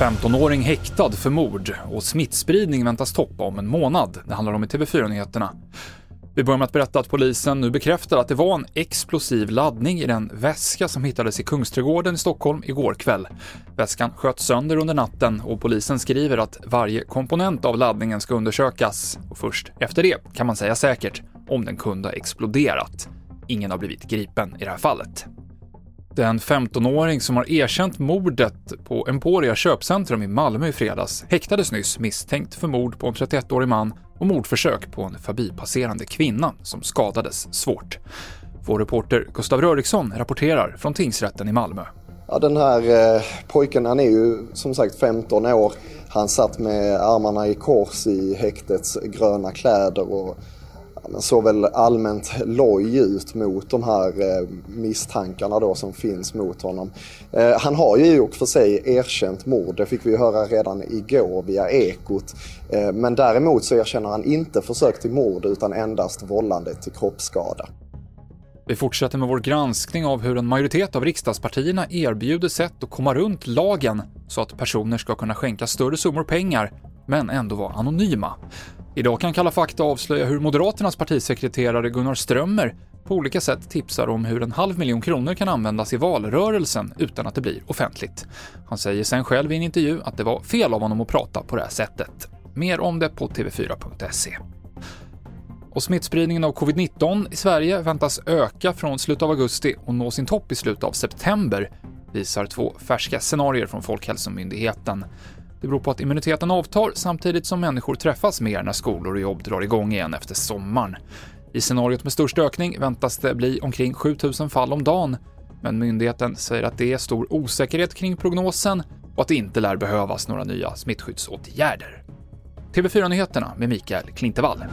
15-åring häktad för mord och smittspridning väntas toppa om en månad. Det handlar om i TV4-nyheterna. Vi börjar med att berätta att polisen nu bekräftar att det var en explosiv laddning i den väska som hittades i Kungsträdgården i Stockholm igår kväll. Väskan sköts sönder under natten och polisen skriver att varje komponent av laddningen ska undersökas och först efter det kan man säga säkert om den kunde ha exploderat. Ingen har blivit gripen i det här fallet. Den 15-åring som har erkänt mordet på Emporia köpcentrum i Malmö i fredags häktades nyss misstänkt för mord på en 31-årig man och mordförsök på en förbipasserande kvinna som skadades svårt. Vår reporter Gustav Röriksson rapporterar från tingsrätten i Malmö. Ja, den här eh, pojken han är ju som sagt 15 år. Han satt med armarna i kors i häktets gröna kläder och men såg väl allmänt loj ut mot de här eh, misstankarna då som finns mot honom. Eh, han har ju i och för sig erkänt mord, det fick vi höra redan igår via Ekot. Eh, men däremot så erkänner han inte försök till mord utan endast vållande till kroppsskada. Vi fortsätter med vår granskning av hur en majoritet av riksdagspartierna erbjuder sätt att komma runt lagen så att personer ska kunna skänka större summor pengar, men ändå vara anonyma. Idag kan Kalla fakta avslöja hur Moderaternas partisekreterare Gunnar Strömmer på olika sätt tipsar om hur en halv miljon kronor kan användas i valrörelsen utan att det blir offentligt. Han säger sen själv i en intervju att det var fel av honom att prata på det här sättet. Mer om det på tv4.se. Och smittspridningen av covid-19 i Sverige väntas öka från slutet av augusti och nå sin topp i slutet av september, visar två färska scenarier från Folkhälsomyndigheten. Det beror på att immuniteten avtar samtidigt som människor träffas mer när skolor och jobb drar igång igen efter sommaren. I scenariot med störst ökning väntas det bli omkring 7000 fall om dagen, men myndigheten säger att det är stor osäkerhet kring prognosen och att det inte lär behövas några nya smittskyddsåtgärder. TV4-nyheterna med Mikael Klintevall.